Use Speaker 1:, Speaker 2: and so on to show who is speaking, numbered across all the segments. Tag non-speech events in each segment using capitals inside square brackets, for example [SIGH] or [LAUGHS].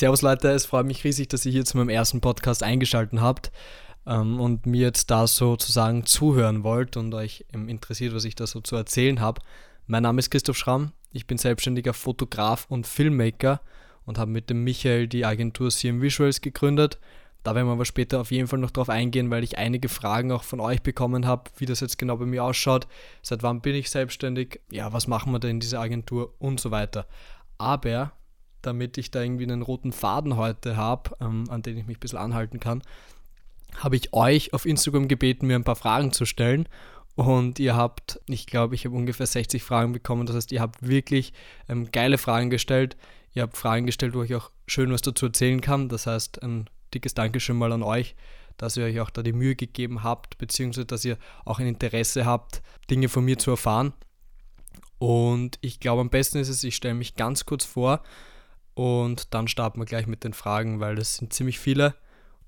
Speaker 1: Servus Leute, es freut mich riesig, dass ihr hier zu meinem ersten Podcast eingeschaltet habt ähm, und mir jetzt da sozusagen zuhören wollt und euch interessiert, was ich da so zu erzählen habe. Mein Name ist Christoph Schramm, ich bin selbstständiger Fotograf und Filmmaker und habe mit dem Michael die Agentur CM Visuals gegründet. Da werden wir aber später auf jeden Fall noch drauf eingehen, weil ich einige Fragen auch von euch bekommen habe, wie das jetzt genau bei mir ausschaut. Seit wann bin ich selbstständig? Ja, was machen wir da in dieser Agentur und so weiter. Aber damit ich da irgendwie einen roten Faden heute habe, ähm, an den ich mich ein bisschen anhalten kann, habe ich euch auf Instagram gebeten, mir ein paar Fragen zu stellen. Und ihr habt, ich glaube, ich habe ungefähr 60 Fragen bekommen. Das heißt, ihr habt wirklich ähm, geile Fragen gestellt. Ihr habt Fragen gestellt, wo ich auch schön was dazu erzählen kann. Das heißt, ein dickes Dankeschön mal an euch, dass ihr euch auch da die Mühe gegeben habt, beziehungsweise dass ihr auch ein Interesse habt, Dinge von mir zu erfahren. Und ich glaube, am besten ist es, ich stelle mich ganz kurz vor und dann starten wir gleich mit den Fragen, weil das sind ziemlich viele.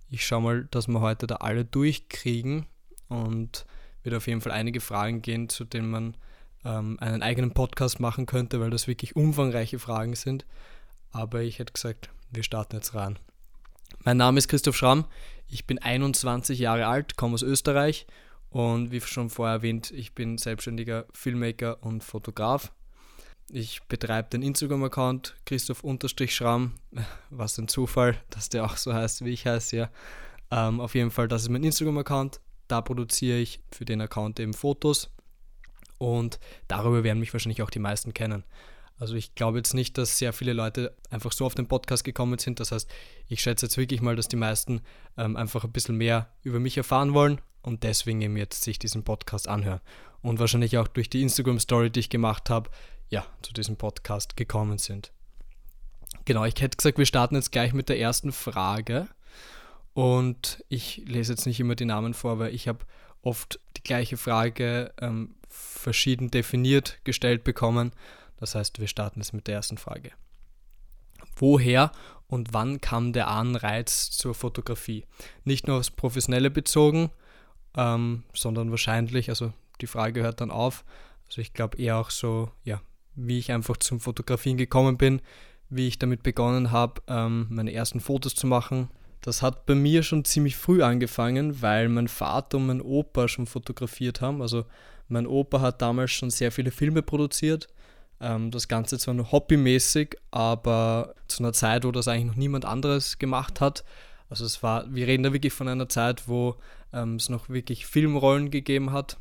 Speaker 1: Ich schaue mal, dass wir heute da alle durchkriegen und wird auf jeden Fall einige Fragen gehen, zu denen man ähm, einen eigenen Podcast machen könnte, weil das wirklich umfangreiche Fragen sind. Aber ich hätte gesagt, wir starten jetzt rein. Mein Name ist Christoph Schramm, ich bin 21 Jahre alt, komme aus Österreich und wie schon vorher erwähnt, ich bin selbstständiger Filmmaker und Fotograf. Ich betreibe den Instagram-Account Christoph-Schramm, was ein Zufall, dass der auch so heißt, wie ich heiße, ja. Ähm, auf jeden Fall, das ist mein Instagram-Account. Da produziere ich für den Account eben Fotos und darüber werden mich wahrscheinlich auch die meisten kennen. Also ich glaube jetzt nicht, dass sehr viele Leute einfach so auf den Podcast gekommen sind. Das heißt, ich schätze jetzt wirklich mal, dass die meisten ähm, einfach ein bisschen mehr über mich erfahren wollen und deswegen eben jetzt sich diesen Podcast anhören. Und wahrscheinlich auch durch die Instagram-Story, die ich gemacht habe, ja, zu diesem Podcast gekommen sind. Genau, ich hätte gesagt, wir starten jetzt gleich mit der ersten Frage. Und ich lese jetzt nicht immer die Namen vor, weil ich habe oft die gleiche Frage ähm, verschieden definiert gestellt bekommen. Das heißt, wir starten jetzt mit der ersten Frage. Woher und wann kam der Anreiz zur Fotografie? Nicht nur aufs Professionelle bezogen, ähm, sondern wahrscheinlich, also die Frage hört dann auf, also ich glaube eher auch so, ja, wie ich einfach zum Fotografieren gekommen bin, wie ich damit begonnen habe, ähm, meine ersten Fotos zu machen. Das hat bei mir schon ziemlich früh angefangen, weil mein Vater und mein Opa schon fotografiert haben. Also mein Opa hat damals schon sehr viele Filme produziert. Ähm, das Ganze zwar nur hobbymäßig, aber zu einer Zeit, wo das eigentlich noch niemand anderes gemacht hat. Also es war, wir reden da wirklich von einer Zeit, wo ähm, es noch wirklich Filmrollen gegeben hat,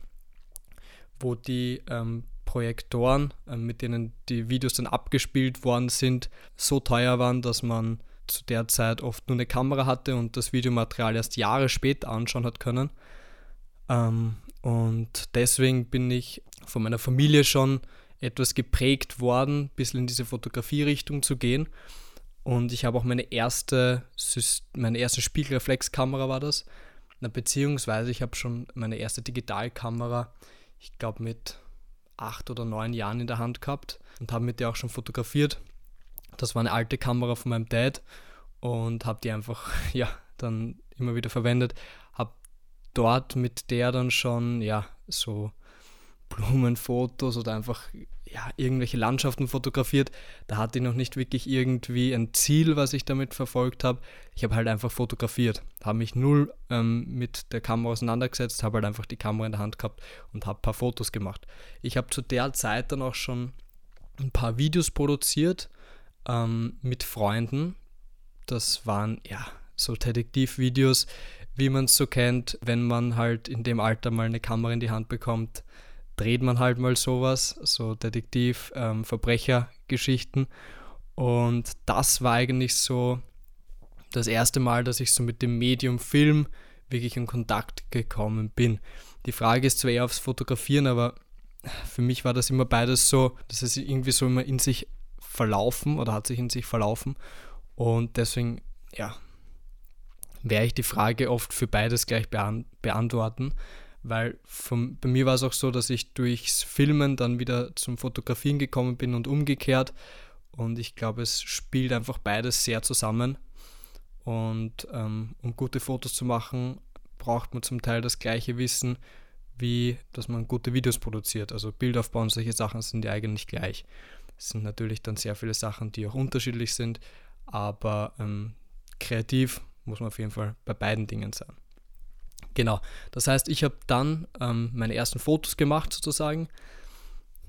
Speaker 1: wo die ähm, Projektoren, äh, mit denen die Videos dann abgespielt worden sind, so teuer waren, dass man zu der Zeit oft nur eine Kamera hatte und das Videomaterial erst Jahre später anschauen hat können. Ähm, und deswegen bin ich von meiner Familie schon etwas geprägt worden, ein bisschen in diese Fotografie-Richtung zu gehen. Und ich habe auch meine erste, meine erste Spiegelreflexkamera war das. Beziehungsweise ich habe schon meine erste Digitalkamera, ich glaube mit acht oder neun Jahren in der Hand gehabt und habe mit der auch schon fotografiert. Das war eine alte Kamera von meinem Dad und habe die einfach [LAUGHS] ja dann immer wieder verwendet. Habe dort mit der dann schon ja so Blumenfotos oder einfach ja, irgendwelche Landschaften fotografiert. Da hatte ich noch nicht wirklich irgendwie ein Ziel, was ich damit verfolgt habe. Ich habe halt einfach fotografiert, habe mich null ähm, mit der Kamera auseinandergesetzt, habe halt einfach die Kamera in der Hand gehabt und habe ein paar Fotos gemacht. Ich habe zu der Zeit dann auch schon ein paar Videos produziert ähm, mit Freunden. Das waren ja so Detektivvideos, wie man es so kennt, wenn man halt in dem Alter mal eine Kamera in die Hand bekommt dreht man halt mal sowas, so Detektiv, ähm, Verbrechergeschichten. Und das war eigentlich so das erste Mal, dass ich so mit dem Medium Film wirklich in Kontakt gekommen bin. Die Frage ist zwar eher aufs Fotografieren, aber für mich war das immer beides so, dass es irgendwie so immer in sich verlaufen oder hat sich in sich verlaufen. Und deswegen, ja, werde ich die Frage oft für beides gleich beantworten weil von, bei mir war es auch so, dass ich durchs Filmen dann wieder zum Fotografieren gekommen bin und umgekehrt. Und ich glaube, es spielt einfach beides sehr zusammen. Und ähm, um gute Fotos zu machen, braucht man zum Teil das gleiche Wissen, wie dass man gute Videos produziert. Also Bildaufbau und solche Sachen sind ja eigentlich gleich. Es sind natürlich dann sehr viele Sachen, die auch unterschiedlich sind, aber ähm, kreativ muss man auf jeden Fall bei beiden Dingen sein. Genau, das heißt, ich habe dann ähm, meine ersten Fotos gemacht sozusagen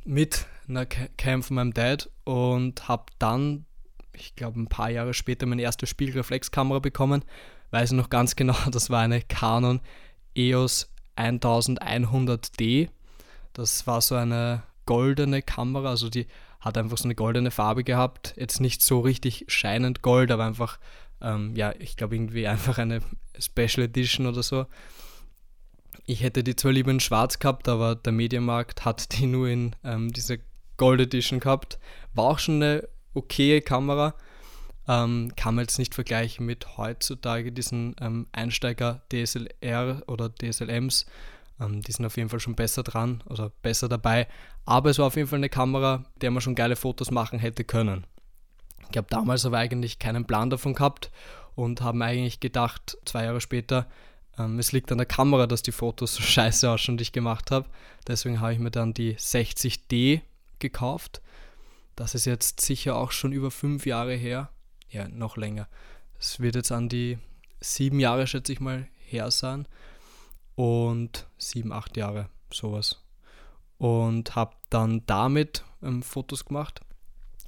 Speaker 1: mit einer Cam von meinem Dad und habe dann, ich glaube ein paar Jahre später, meine erste Spiegelreflexkamera bekommen. Weiß ich noch ganz genau, [LAUGHS] das war eine Canon EOS 1100D. Das war so eine goldene Kamera, also die hat einfach so eine goldene Farbe gehabt. Jetzt nicht so richtig scheinend gold, aber einfach, ähm, ja, ich glaube irgendwie einfach eine Special Edition oder so. Ich hätte die zwar lieber in schwarz gehabt, aber der Mediamarkt hat [LAUGHS] die nur in ähm, diese Gold Edition gehabt. War auch schon eine okaye Kamera. Ähm, kann man jetzt nicht vergleichen mit heutzutage diesen ähm, Einsteiger DSLR oder DSLMs. Ähm, die sind auf jeden Fall schon besser dran oder besser dabei. Aber es war auf jeden Fall eine Kamera, der man schon geile Fotos machen hätte können. Ich habe damals aber eigentlich keinen Plan davon gehabt und haben eigentlich gedacht, zwei Jahre später, ähm, es liegt an der Kamera, dass die Fotos so [LAUGHS] scheiße ausschauen, die ich gemacht habe. Deswegen habe ich mir dann die 60D gekauft. Das ist jetzt sicher auch schon über fünf Jahre her. Ja, noch länger. Es wird jetzt an die sieben Jahre, schätze ich mal, her sein. Und sieben, acht Jahre, sowas. Und habe dann damit ähm, Fotos gemacht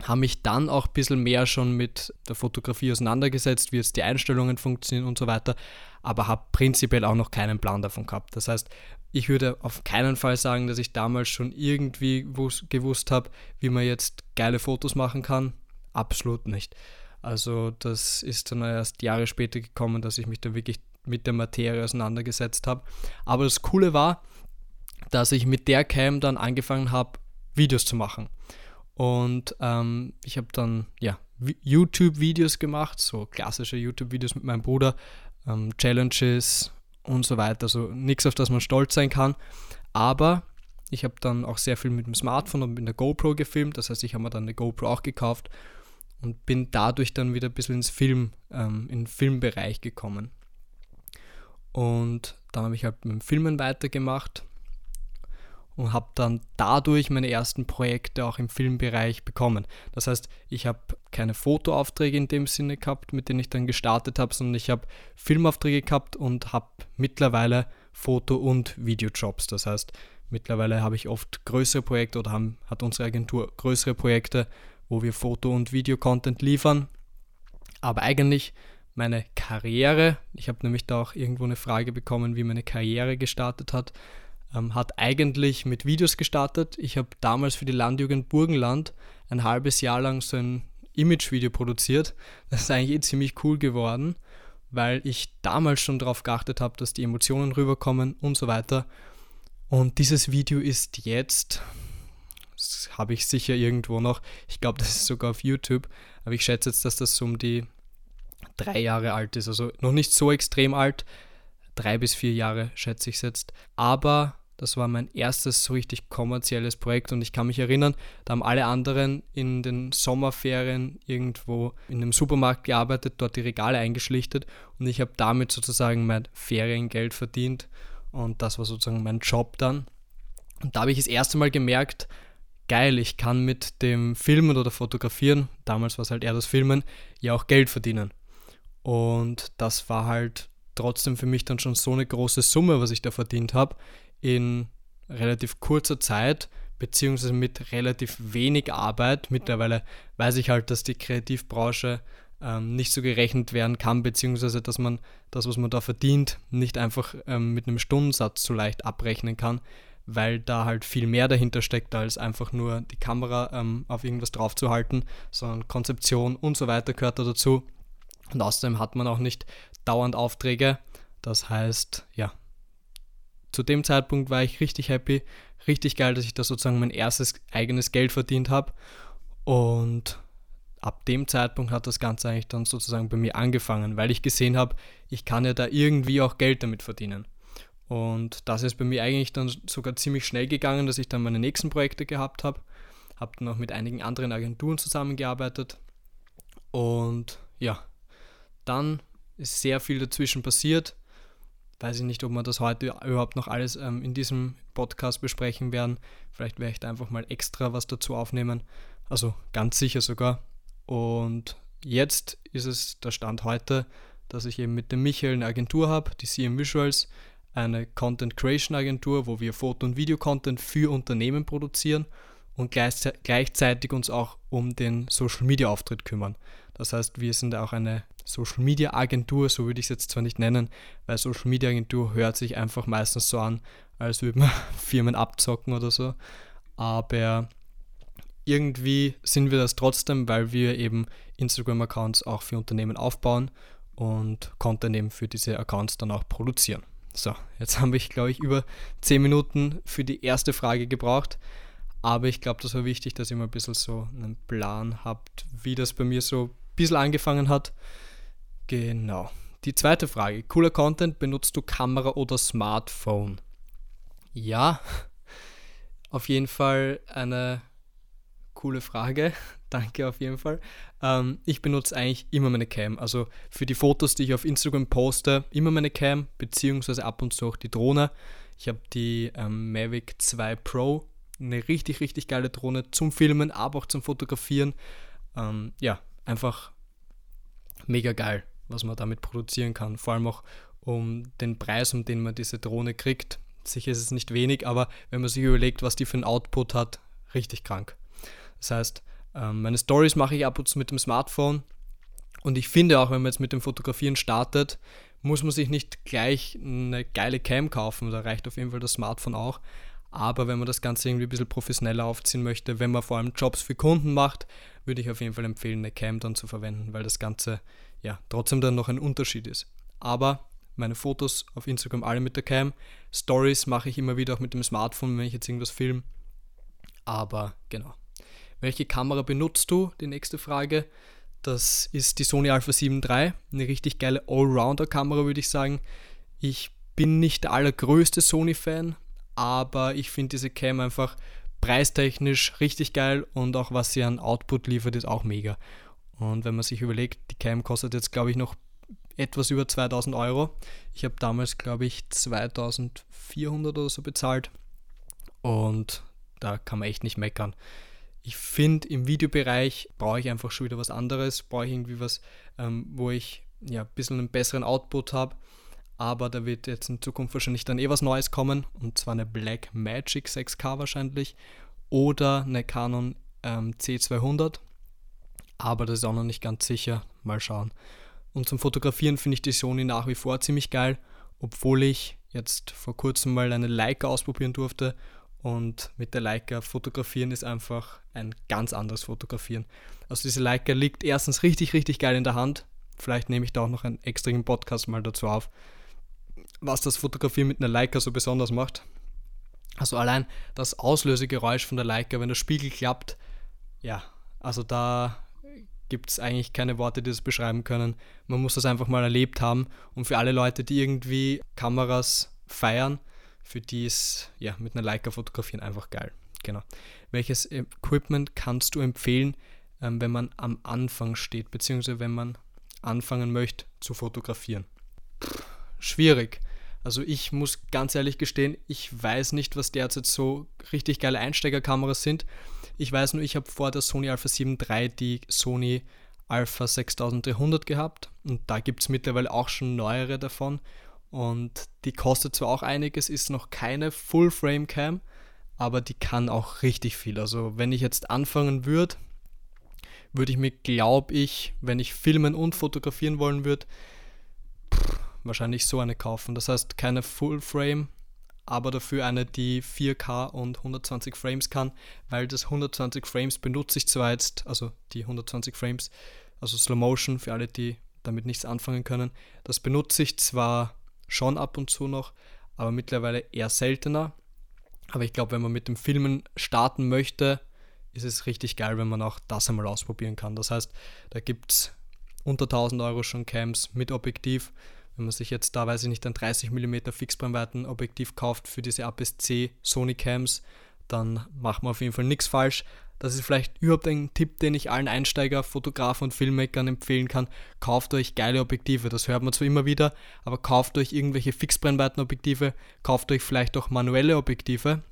Speaker 1: habe mich dann auch ein bisschen mehr schon mit der Fotografie auseinandergesetzt, wie jetzt die Einstellungen funktionieren und so weiter, aber habe prinzipiell auch noch keinen Plan davon gehabt. Das heißt, ich würde auf keinen Fall sagen, dass ich damals schon irgendwie gewusst habe, wie man jetzt geile Fotos machen kann. Absolut nicht. Also das ist dann erst Jahre später gekommen, dass ich mich da wirklich mit der Materie auseinandergesetzt habe. Aber das Coole war, dass ich mit der Cam dann angefangen habe, Videos zu machen. Und ähm, ich habe dann ja, YouTube-Videos gemacht, so klassische YouTube-Videos mit meinem Bruder, ähm, Challenges und so weiter. Also nichts, auf das man stolz sein kann. Aber ich habe dann auch sehr viel mit dem Smartphone und mit der GoPro gefilmt. Das heißt, ich habe mir dann eine GoPro auch gekauft und bin dadurch dann wieder ein bisschen ins Film, ähm, in den Filmbereich gekommen. Und dann habe ich halt mit dem Filmen weitergemacht und habe dann dadurch meine ersten Projekte auch im Filmbereich bekommen. Das heißt, ich habe keine Fotoaufträge in dem Sinne gehabt, mit denen ich dann gestartet habe, sondern ich habe Filmaufträge gehabt und habe mittlerweile Foto- und Videojobs. Das heißt, mittlerweile habe ich oft größere Projekte oder haben, hat unsere Agentur größere Projekte, wo wir Foto- und Videocontent liefern. Aber eigentlich meine Karriere, ich habe nämlich da auch irgendwo eine Frage bekommen, wie meine Karriere gestartet hat ähm, hat eigentlich mit Videos gestartet. Ich habe damals für die Landjugend Burgenland ein halbes Jahr lang so ein Image-Video produziert. Das ist eigentlich eh ziemlich cool geworden, weil ich damals schon darauf geachtet habe, dass die Emotionen rüberkommen und so weiter. Und dieses Video ist jetzt, das habe ich sicher irgendwo noch, ich glaube, das ist sogar auf YouTube, aber ich schätze jetzt, dass das um die drei Jahre alt ist. Also noch nicht so extrem alt, drei bis vier Jahre schätze ich jetzt. Aber das war mein erstes so richtig kommerzielles Projekt und ich kann mich erinnern, da haben alle anderen in den Sommerferien irgendwo in einem Supermarkt gearbeitet, dort die Regale eingeschlichtet und ich habe damit sozusagen mein Feriengeld verdient und das war sozusagen mein Job dann. Und da habe ich das erste Mal gemerkt, geil, ich kann mit dem Filmen oder Fotografieren, damals war es halt eher das Filmen, ja auch Geld verdienen. Und das war halt trotzdem für mich dann schon so eine große Summe, was ich da verdient habe, in relativ kurzer Zeit, beziehungsweise mit relativ wenig Arbeit. Mittlerweile weiß ich halt, dass die Kreativbranche ähm, nicht so gerechnet werden kann, beziehungsweise dass man das, was man da verdient, nicht einfach ähm, mit einem Stundensatz so leicht abrechnen kann, weil da halt viel mehr dahinter steckt, als einfach nur die Kamera ähm, auf irgendwas draufzuhalten, sondern Konzeption und so weiter gehört da dazu. Und außerdem hat man auch nicht dauernd Aufträge. Das heißt, ja, zu dem Zeitpunkt war ich richtig happy, richtig geil, dass ich da sozusagen mein erstes eigenes Geld verdient habe. Und ab dem Zeitpunkt hat das Ganze eigentlich dann sozusagen bei mir angefangen, weil ich gesehen habe, ich kann ja da irgendwie auch Geld damit verdienen. Und das ist bei mir eigentlich dann sogar ziemlich schnell gegangen, dass ich dann meine nächsten Projekte gehabt habe. Habe dann auch mit einigen anderen Agenturen zusammengearbeitet. Und ja, dann ist sehr viel dazwischen passiert weiß ich nicht, ob wir das heute überhaupt noch alles ähm, in diesem Podcast besprechen werden. Vielleicht werde ich da einfach mal extra was dazu aufnehmen. Also ganz sicher sogar. Und jetzt ist es der Stand heute, dass ich eben mit dem Michael eine Agentur habe, die CM Visuals, eine Content Creation Agentur, wo wir Foto- und Video-Content für Unternehmen produzieren und gleichzeitig uns auch um den Social Media Auftritt kümmern. Das heißt, wir sind auch eine Social Media Agentur, so würde ich es jetzt zwar nicht nennen, weil Social Media Agentur hört sich einfach meistens so an, als würde man [LAUGHS] Firmen abzocken oder so. Aber irgendwie sind wir das trotzdem, weil wir eben Instagram-Accounts auch für Unternehmen aufbauen und Content eben für diese Accounts dann auch produzieren. So, jetzt habe ich, glaube ich, über 10 Minuten für die erste Frage gebraucht. Aber ich glaube, das war wichtig, dass ihr mal ein bisschen so einen Plan habt, wie das bei mir so ein bisschen angefangen hat. Genau. Die zweite Frage. Cooler Content, benutzt du Kamera oder Smartphone? Ja, auf jeden Fall eine coole Frage. [LAUGHS] Danke auf jeden Fall. Ähm, ich benutze eigentlich immer meine Cam. Also für die Fotos, die ich auf Instagram poste, immer meine Cam, beziehungsweise ab und zu auch die Drohne. Ich habe die ähm, Mavic 2 Pro, eine richtig, richtig geile Drohne zum Filmen, aber auch zum Fotografieren. Ähm, ja, einfach mega geil, was man damit produzieren kann. Vor allem auch um den Preis, um den man diese Drohne kriegt. Sicher ist es nicht wenig, aber wenn man sich überlegt, was die für einen Output hat, richtig krank. Das heißt, ähm, meine Stories mache ich ab und zu mit dem Smartphone. Und ich finde auch, wenn man jetzt mit dem Fotografieren startet, muss man sich nicht gleich eine geile Cam kaufen. Da reicht auf jeden Fall das Smartphone auch. Aber wenn man das Ganze irgendwie ein bisschen professioneller aufziehen möchte, wenn man vor allem Jobs für Kunden macht, würde ich auf jeden Fall empfehlen, eine Cam dann zu verwenden, weil das Ganze ja trotzdem dann noch ein Unterschied ist. Aber meine Fotos auf Instagram alle mit der Cam. Stories mache ich immer wieder auch mit dem Smartphone, wenn ich jetzt irgendwas filme. Aber genau. Welche Kamera benutzt du? Die nächste Frage. Das ist die Sony Alpha 7 III, eine richtig geile Allrounder-Kamera, würde ich sagen. Ich bin nicht der allergrößte Sony-Fan, aber ich finde diese Cam einfach preistechnisch richtig geil und auch was sie an Output liefert, ist auch mega. Und wenn man sich überlegt, die Cam kostet jetzt, glaube ich, noch etwas über 2000 Euro. Ich habe damals, glaube ich, 2400 oder so bezahlt. Und da kann man echt nicht meckern. Ich finde, im Videobereich brauche ich einfach schon wieder was anderes, brauche ich irgendwie was, ähm, wo ich ja ein bisschen einen besseren Output habe. Aber da wird jetzt in Zukunft wahrscheinlich dann eh was Neues kommen, und zwar eine Black Magic 6K wahrscheinlich oder eine Canon ähm, C200. Aber das ist auch noch nicht ganz sicher. Mal schauen. Und zum Fotografieren finde ich die Sony nach wie vor ziemlich geil, obwohl ich jetzt vor kurzem mal eine Leica ausprobieren durfte und mit der Leica fotografieren ist einfach ein ganz anderes Fotografieren. Also diese Leica liegt erstens richtig, richtig geil in der Hand. Vielleicht nehme ich da auch noch einen extra Podcast mal dazu auf, was das Fotografieren mit einer Leica so besonders macht. Also allein das Auslösegeräusch von der Leica, wenn der Spiegel klappt, ja, also da gibt es eigentlich keine Worte, die das beschreiben können. Man muss das einfach mal erlebt haben. Und für alle Leute, die irgendwie Kameras feiern, für die ist ja mit einer Leica fotografieren einfach geil. Genau. Welches Equipment kannst du empfehlen, ähm, wenn man am Anfang steht, beziehungsweise wenn man anfangen möchte zu fotografieren? Pff, schwierig. Also ich muss ganz ehrlich gestehen, ich weiß nicht, was derzeit so richtig geile Einsteigerkameras sind. Ich weiß nur, ich habe vor der Sony Alpha 7 III die Sony Alpha 6300 gehabt und da gibt es mittlerweile auch schon neuere davon und die kostet zwar auch einiges, ist noch keine Full-Frame-Cam, aber die kann auch richtig viel. Also wenn ich jetzt anfangen würde, würde ich mir, glaube ich, wenn ich filmen und fotografieren wollen würde, wahrscheinlich so eine kaufen. Das heißt keine Full-Frame, aber dafür eine, die 4K und 120 Frames kann, weil das 120 Frames benutze ich zwar jetzt, also die 120 Frames, also Slow Motion für alle, die damit nichts anfangen können, das benutze ich zwar schon ab und zu noch, aber mittlerweile eher seltener. Aber ich glaube, wenn man mit dem Filmen starten möchte, ist es richtig geil, wenn man auch das einmal ausprobieren kann. Das heißt, da gibt es unter 1000 Euro schon Cams mit Objektiv. Wenn man sich jetzt da, weiß ich nicht, ein 30 mm Fixbrennweiten Objektiv kauft für diese APS-C Sony Cams, dann macht man auf jeden Fall nichts falsch. Das ist vielleicht überhaupt ein Tipp, den ich allen Einsteiger, Fotografen und Filmmakern empfehlen kann. Kauft euch geile Objektive, das hört man zwar immer wieder, aber kauft euch irgendwelche Fixbrennweitenobjektive, kauft euch vielleicht auch manuelle Objektive.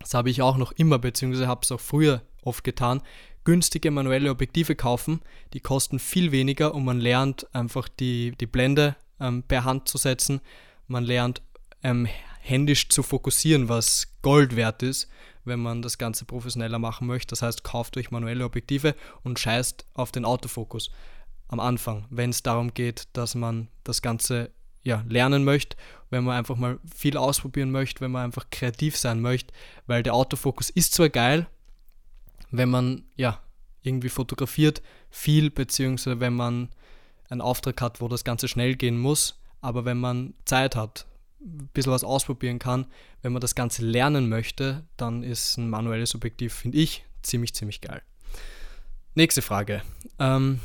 Speaker 1: Das habe ich auch noch immer, beziehungsweise habe es auch früher oft getan. günstige manuelle Objektive kaufen. Die kosten viel weniger und man lernt einfach die, die Blende ähm, per Hand zu setzen. Man lernt ähm, händisch zu fokussieren, was Gold wert ist, wenn man das Ganze professioneller machen möchte. Das heißt, kauft euch manuelle Objektive und scheißt auf den Autofokus am Anfang, wenn es darum geht, dass man das Ganze ja, lernen möchte, wenn man einfach mal viel ausprobieren möchte, wenn man einfach kreativ sein möchte, weil der Autofokus ist zwar geil, wenn man ja irgendwie fotografiert, viel, beziehungsweise wenn man einen Auftrag hat, wo das Ganze schnell gehen muss, aber wenn man Zeit hat, ein bisschen was ausprobieren kann, wenn man das Ganze lernen möchte, dann ist ein manuelles Objektiv, finde ich, ziemlich, ziemlich geil. Nächste Frage. Ähm,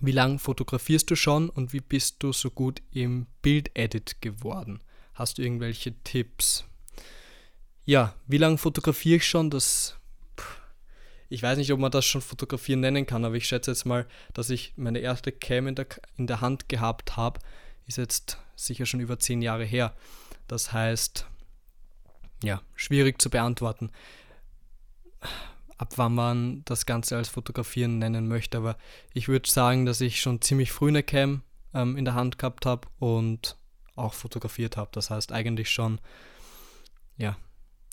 Speaker 1: wie lange fotografierst du schon und wie bist du so gut im Bildedit geworden? Hast du irgendwelche Tipps? Ja, wie lange fotografiere ich schon? Das ich weiß nicht, ob man das schon fotografieren nennen kann, aber ich schätze jetzt mal, dass ich meine erste Cam in der, in der Hand gehabt habe, ist jetzt sicher schon über zehn Jahre her. Das heißt, ja, schwierig zu beantworten ab wann man das Ganze als Fotografieren nennen möchte. Aber ich würde sagen, dass ich schon ziemlich früh eine Cam ähm, in der Hand gehabt habe und auch fotografiert habe. Das heißt eigentlich schon ja,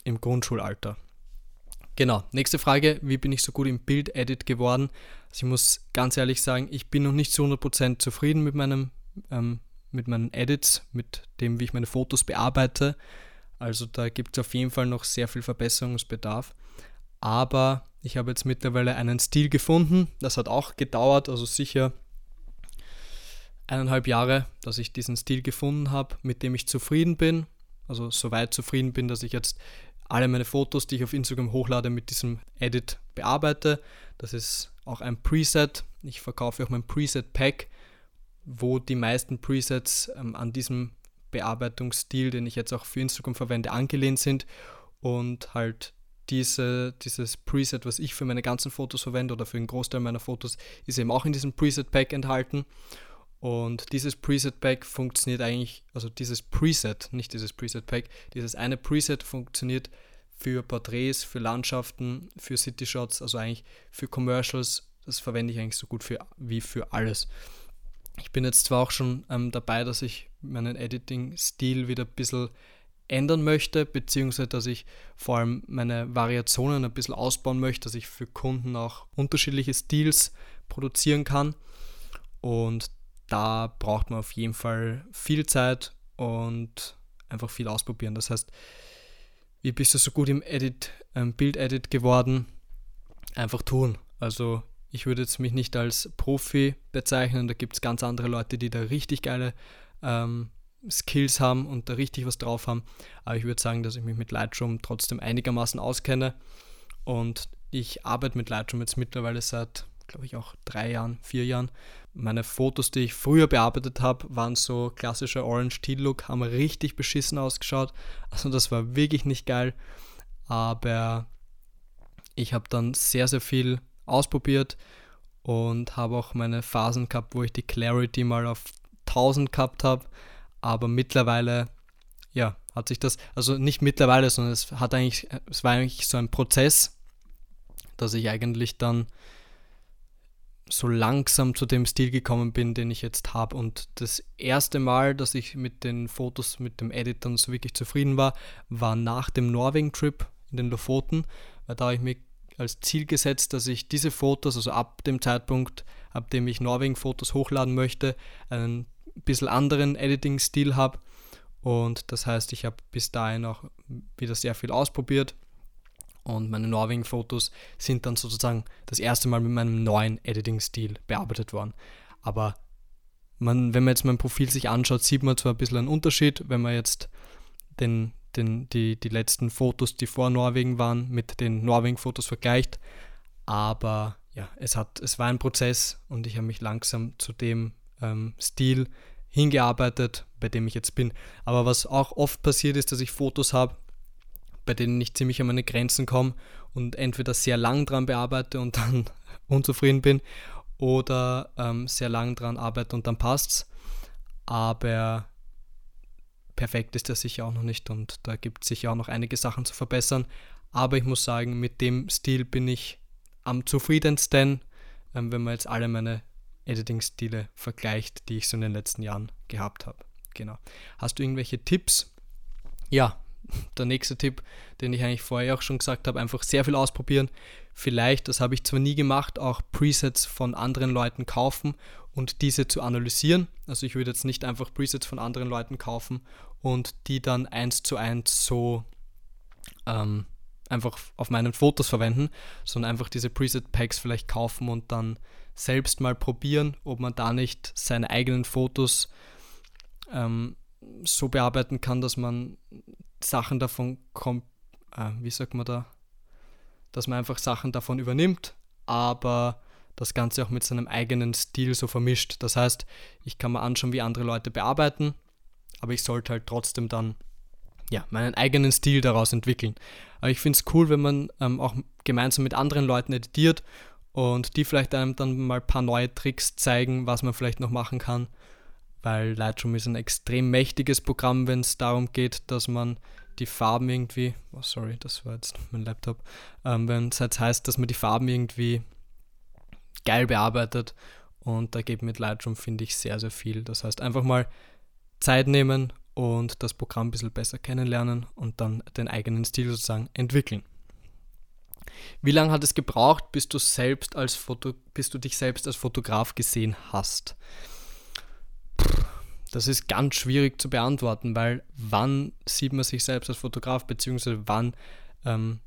Speaker 1: im Grundschulalter. Genau, nächste Frage, wie bin ich so gut im Bild-Edit geworden? Also ich muss ganz ehrlich sagen, ich bin noch nicht zu 100% zufrieden mit, meinem, ähm, mit meinen Edits, mit dem, wie ich meine Fotos bearbeite. Also da gibt es auf jeden Fall noch sehr viel Verbesserungsbedarf aber ich habe jetzt mittlerweile einen Stil gefunden. Das hat auch gedauert, also sicher eineinhalb Jahre, dass ich diesen Stil gefunden habe, mit dem ich zufrieden bin. Also so weit zufrieden bin, dass ich jetzt alle meine Fotos, die ich auf Instagram hochlade, mit diesem Edit bearbeite. Das ist auch ein Preset. Ich verkaufe auch mein Preset-Pack, wo die meisten Presets ähm, an diesem Bearbeitungsstil, den ich jetzt auch für Instagram verwende, angelehnt sind und halt diese, dieses Preset, was ich für meine ganzen Fotos verwende oder für einen Großteil meiner Fotos, ist eben auch in diesem Preset-Pack enthalten. Und dieses Preset-Pack funktioniert eigentlich, also dieses Preset, nicht dieses Preset-Pack, dieses eine Preset funktioniert für Porträts, für Landschaften, für City-Shots, also eigentlich für Commercials. Das verwende ich eigentlich so gut für, wie für alles. Ich bin jetzt zwar auch schon ähm, dabei, dass ich meinen Editing-Stil wieder ein bisschen ändern möchte, beziehungsweise dass ich vor allem meine Variationen ein bisschen ausbauen möchte, dass ich für Kunden auch unterschiedliche Stils produzieren kann. Und da braucht man auf jeden Fall viel Zeit und einfach viel ausprobieren. Das heißt, wie bist du so gut im Edit, ähm, Bild-Edit geworden? Einfach tun. Also ich würde jetzt mich nicht als Profi bezeichnen, da gibt es ganz andere Leute, die da richtig geile ähm, Skills haben und da richtig was drauf haben. Aber ich würde sagen, dass ich mich mit Lightroom trotzdem einigermaßen auskenne. Und ich arbeite mit Lightroom jetzt mittlerweile seit, glaube ich, auch drei Jahren, vier Jahren. Meine Fotos, die ich früher bearbeitet habe, waren so klassischer Orange Teal Look, haben richtig beschissen ausgeschaut. Also das war wirklich nicht geil. Aber ich habe dann sehr, sehr viel ausprobiert und habe auch meine Phasen gehabt, wo ich die Clarity mal auf 1000 gehabt habe aber mittlerweile, ja, hat sich das, also nicht mittlerweile, sondern es hat eigentlich, es war eigentlich so ein Prozess, dass ich eigentlich dann so langsam zu dem Stil gekommen bin, den ich jetzt habe. Und das erste Mal, dass ich mit den Fotos, mit dem Edit dann so wirklich zufrieden war, war nach dem Norwegen-Trip in den Lofoten, weil da habe ich mir als Ziel gesetzt, dass ich diese Fotos, also ab dem Zeitpunkt, ab dem ich Norwegen-Fotos hochladen möchte, einen bisschen anderen Editing-Stil habe. Und das heißt, ich habe bis dahin auch wieder sehr viel ausprobiert. Und meine Norwegen-Fotos sind dann sozusagen das erste Mal mit meinem neuen Editing-Stil bearbeitet worden. Aber man, wenn man jetzt mein Profil sich anschaut, sieht man zwar ein bisschen einen Unterschied, wenn man jetzt den, den, die, die letzten Fotos, die vor Norwegen waren, mit den Norwegen-Fotos vergleicht. Aber ja, es, hat, es war ein Prozess und ich habe mich langsam zu dem ähm, Stil hingearbeitet, bei dem ich jetzt bin. Aber was auch oft passiert ist, dass ich Fotos habe, bei denen ich ziemlich an meine Grenzen komme und entweder sehr lang dran bearbeite und dann [LAUGHS] unzufrieden bin oder ähm, sehr lang dran arbeite und dann passt's. Aber perfekt ist das sicher auch noch nicht und da gibt es sicher auch noch einige Sachen zu verbessern. Aber ich muss sagen, mit dem Stil bin ich am zufriedensten, ähm, wenn man jetzt alle meine Editing-Stile vergleicht, die ich so in den letzten Jahren gehabt habe. Genau. Hast du irgendwelche Tipps? Ja, der nächste Tipp, den ich eigentlich vorher auch schon gesagt habe, einfach sehr viel ausprobieren. Vielleicht, das habe ich zwar nie gemacht, auch Presets von anderen Leuten kaufen und diese zu analysieren. Also ich würde jetzt nicht einfach Presets von anderen Leuten kaufen und die dann eins zu eins so ähm, einfach auf meinen Fotos verwenden, sondern einfach diese Preset-Packs vielleicht kaufen und dann selbst mal probieren, ob man da nicht seine eigenen Fotos ähm, so bearbeiten kann, dass man Sachen davon kommt, äh, wie sagt man da, dass man einfach Sachen davon übernimmt, aber das Ganze auch mit seinem eigenen Stil so vermischt. Das heißt, ich kann mir anschauen, wie andere Leute bearbeiten, aber ich sollte halt trotzdem dann ja, meinen eigenen Stil daraus entwickeln. Aber ich finde es cool, wenn man ähm, auch gemeinsam mit anderen Leuten editiert und die vielleicht einem dann mal ein paar neue Tricks zeigen, was man vielleicht noch machen kann weil Lightroom ist ein extrem mächtiges Programm, wenn es darum geht, dass man die Farben irgendwie, oh sorry, das war jetzt mein Laptop, ähm, wenn es jetzt heißt, dass man die Farben irgendwie geil bearbeitet und da geht mit Lightroom, finde ich, sehr, sehr viel. Das heißt, einfach mal Zeit nehmen und das Programm ein bisschen besser kennenlernen und dann den eigenen Stil sozusagen entwickeln. Wie lange hat es gebraucht, bis du selbst als Foto, bis du dich selbst als Fotograf gesehen hast? Das ist ganz schwierig zu beantworten, weil wann sieht man sich selbst als Fotograf, beziehungsweise wann ähm,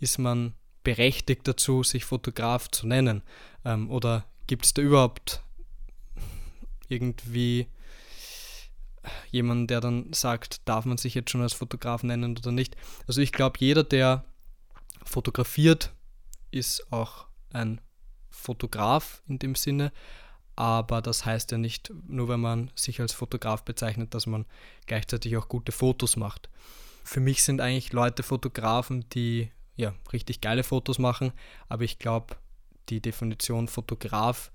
Speaker 1: ist man berechtigt dazu, sich Fotograf zu nennen? Ähm, oder gibt es da überhaupt irgendwie jemanden, der dann sagt, darf man sich jetzt schon als Fotograf nennen oder nicht? Also ich glaube, jeder, der fotografiert, ist auch ein Fotograf in dem Sinne, aber das heißt ja nicht, nur wenn man sich als Fotograf bezeichnet, dass man gleichzeitig auch gute Fotos macht. Für mich sind eigentlich Leute Fotografen, die ja richtig geile Fotos machen, aber ich glaube, die Definition Fotograf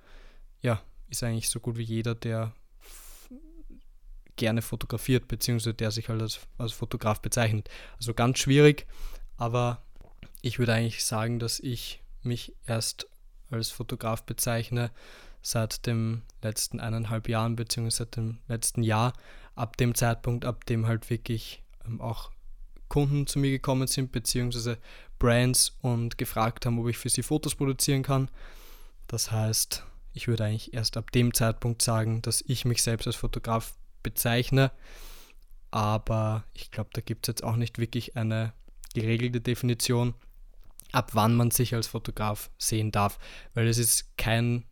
Speaker 1: ja, ist eigentlich so gut wie jeder, der gerne fotografiert, beziehungsweise der sich halt als, als Fotograf bezeichnet. Also ganz schwierig, aber ich würde eigentlich sagen, dass ich mich erst als Fotograf bezeichne, seit dem letzten eineinhalb Jahren, beziehungsweise seit dem letzten Jahr, ab dem Zeitpunkt, ab dem halt wirklich ähm, auch Kunden zu mir gekommen sind, beziehungsweise Brands und gefragt haben, ob ich für sie Fotos produzieren kann. Das heißt, ich würde eigentlich erst ab dem Zeitpunkt sagen, dass ich mich selbst als Fotograf bezeichne. Aber ich glaube, da gibt es jetzt auch nicht wirklich eine geregelte Definition, ab wann man sich als Fotograf sehen darf, weil es ist kein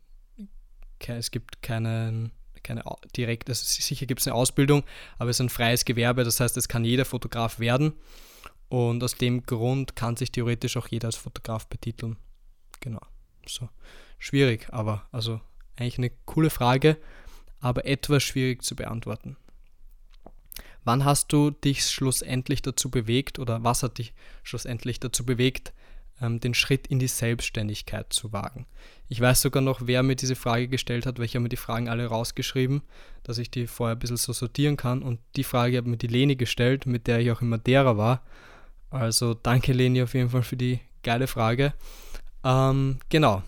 Speaker 1: es gibt keinen, keine direkt, also sicher gibt es eine Ausbildung, aber es ist ein freies Gewerbe, das heißt, es kann jeder Fotograf werden und aus dem Grund kann sich theoretisch auch jeder als Fotograf betiteln. Genau, so. Schwierig, aber also eigentlich eine coole Frage, aber etwas schwierig zu beantworten. Wann hast du dich schlussendlich dazu bewegt oder was hat dich schlussendlich dazu bewegt, ähm, den Schritt in die Selbstständigkeit zu wagen. Ich weiß sogar noch, wer mir diese Frage gestellt hat, weil ich habe mir die Fragen alle rausgeschrieben, dass ich die vorher ein bisschen so sortieren kann. Und die Frage hat mir die Leni gestellt, mit der ich auch in Madeira war. Also danke Leni auf jeden Fall für die geile Frage. Ähm, genau.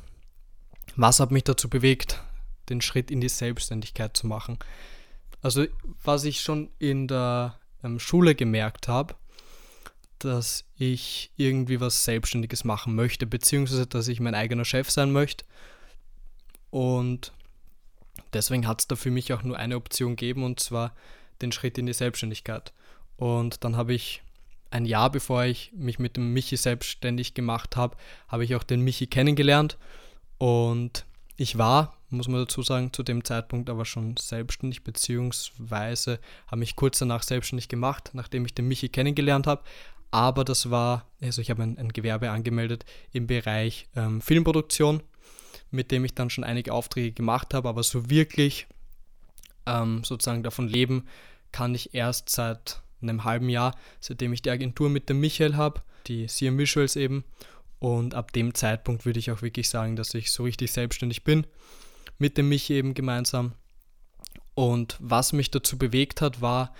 Speaker 1: Was hat mich dazu bewegt, den Schritt in die Selbstständigkeit zu machen? Also was ich schon in der ähm, Schule gemerkt habe, dass ich irgendwie was Selbstständiges machen möchte, beziehungsweise dass ich mein eigener Chef sein möchte. Und deswegen hat es da für mich auch nur eine Option gegeben, und zwar den Schritt in die Selbstständigkeit. Und dann habe ich ein Jahr bevor ich mich mit dem Michi selbstständig gemacht habe, habe ich auch den Michi kennengelernt. Und ich war, muss man dazu sagen, zu dem Zeitpunkt aber schon selbstständig, beziehungsweise habe mich kurz danach selbstständig gemacht, nachdem ich den Michi kennengelernt habe aber das war, also ich habe ein, ein Gewerbe angemeldet im Bereich ähm, Filmproduktion, mit dem ich dann schon einige Aufträge gemacht habe, aber so wirklich ähm, sozusagen davon leben kann ich erst seit einem halben Jahr, seitdem ich die Agentur mit dem Michael habe, die CM Visuals eben. Und ab dem Zeitpunkt würde ich auch wirklich sagen, dass ich so richtig selbstständig bin, mit dem Michi eben gemeinsam. Und was mich dazu bewegt hat, war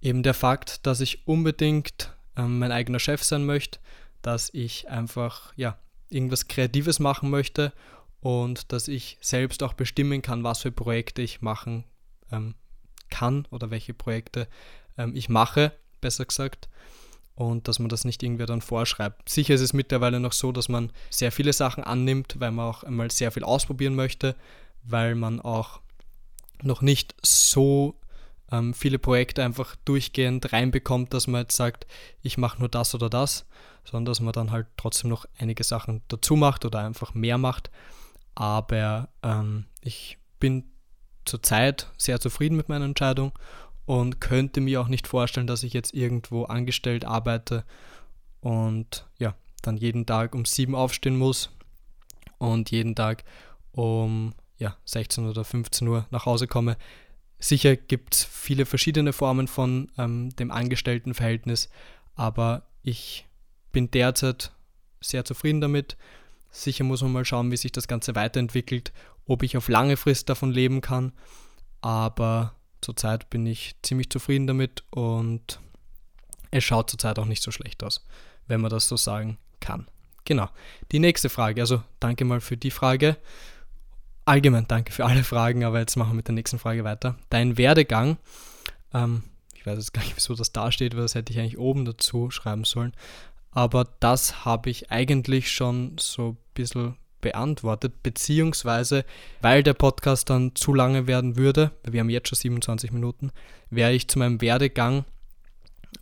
Speaker 1: eben der Fakt, dass ich unbedingt ähm, mein eigener Chef sein möchte, dass ich einfach ja, irgendwas Kreatives machen möchte und dass ich selbst auch bestimmen kann, was für Projekte ich machen ähm, kann oder welche Projekte ähm, ich mache, besser gesagt. Und dass man das nicht irgendwie dann vorschreibt. Sicher ist es mittlerweile noch so, dass man sehr viele Sachen annimmt, weil man auch einmal sehr viel ausprobieren möchte, weil man auch noch nicht so ähm, viele Projekte einfach durchgehend reinbekommt, dass man jetzt sagt, ich mache nur das oder das, sondern dass man dann halt trotzdem noch einige Sachen dazu macht oder einfach mehr macht. Aber ähm, ich bin zurzeit sehr zufrieden mit meiner Entscheidung und könnte mir auch nicht vorstellen, dass ich jetzt irgendwo angestellt arbeite und ja, dann jeden Tag um sieben aufstehen muss und jeden Tag um ja, 16 oder 15 Uhr nach Hause komme. Sicher gibt es viele verschiedene Formen von ähm, dem Angestelltenverhältnis, aber ich bin derzeit sehr zufrieden damit. Sicher muss man mal schauen, wie sich das Ganze weiterentwickelt, ob ich auf lange Frist davon leben kann, aber zurzeit bin ich ziemlich zufrieden damit und es schaut zurzeit auch nicht so schlecht aus, wenn man das so sagen kann. Genau. Die nächste Frage, also danke mal für die Frage allgemein danke für alle Fragen, aber jetzt machen wir mit der nächsten Frage weiter. Dein Werdegang, ähm, ich weiß jetzt gar nicht, wieso das da steht, weil das hätte ich eigentlich oben dazu schreiben sollen, aber das habe ich eigentlich schon so ein bisschen beantwortet, beziehungsweise weil der Podcast dann zu lange werden würde, wir haben jetzt schon 27 Minuten, wäre ich zu meinem Werdegang,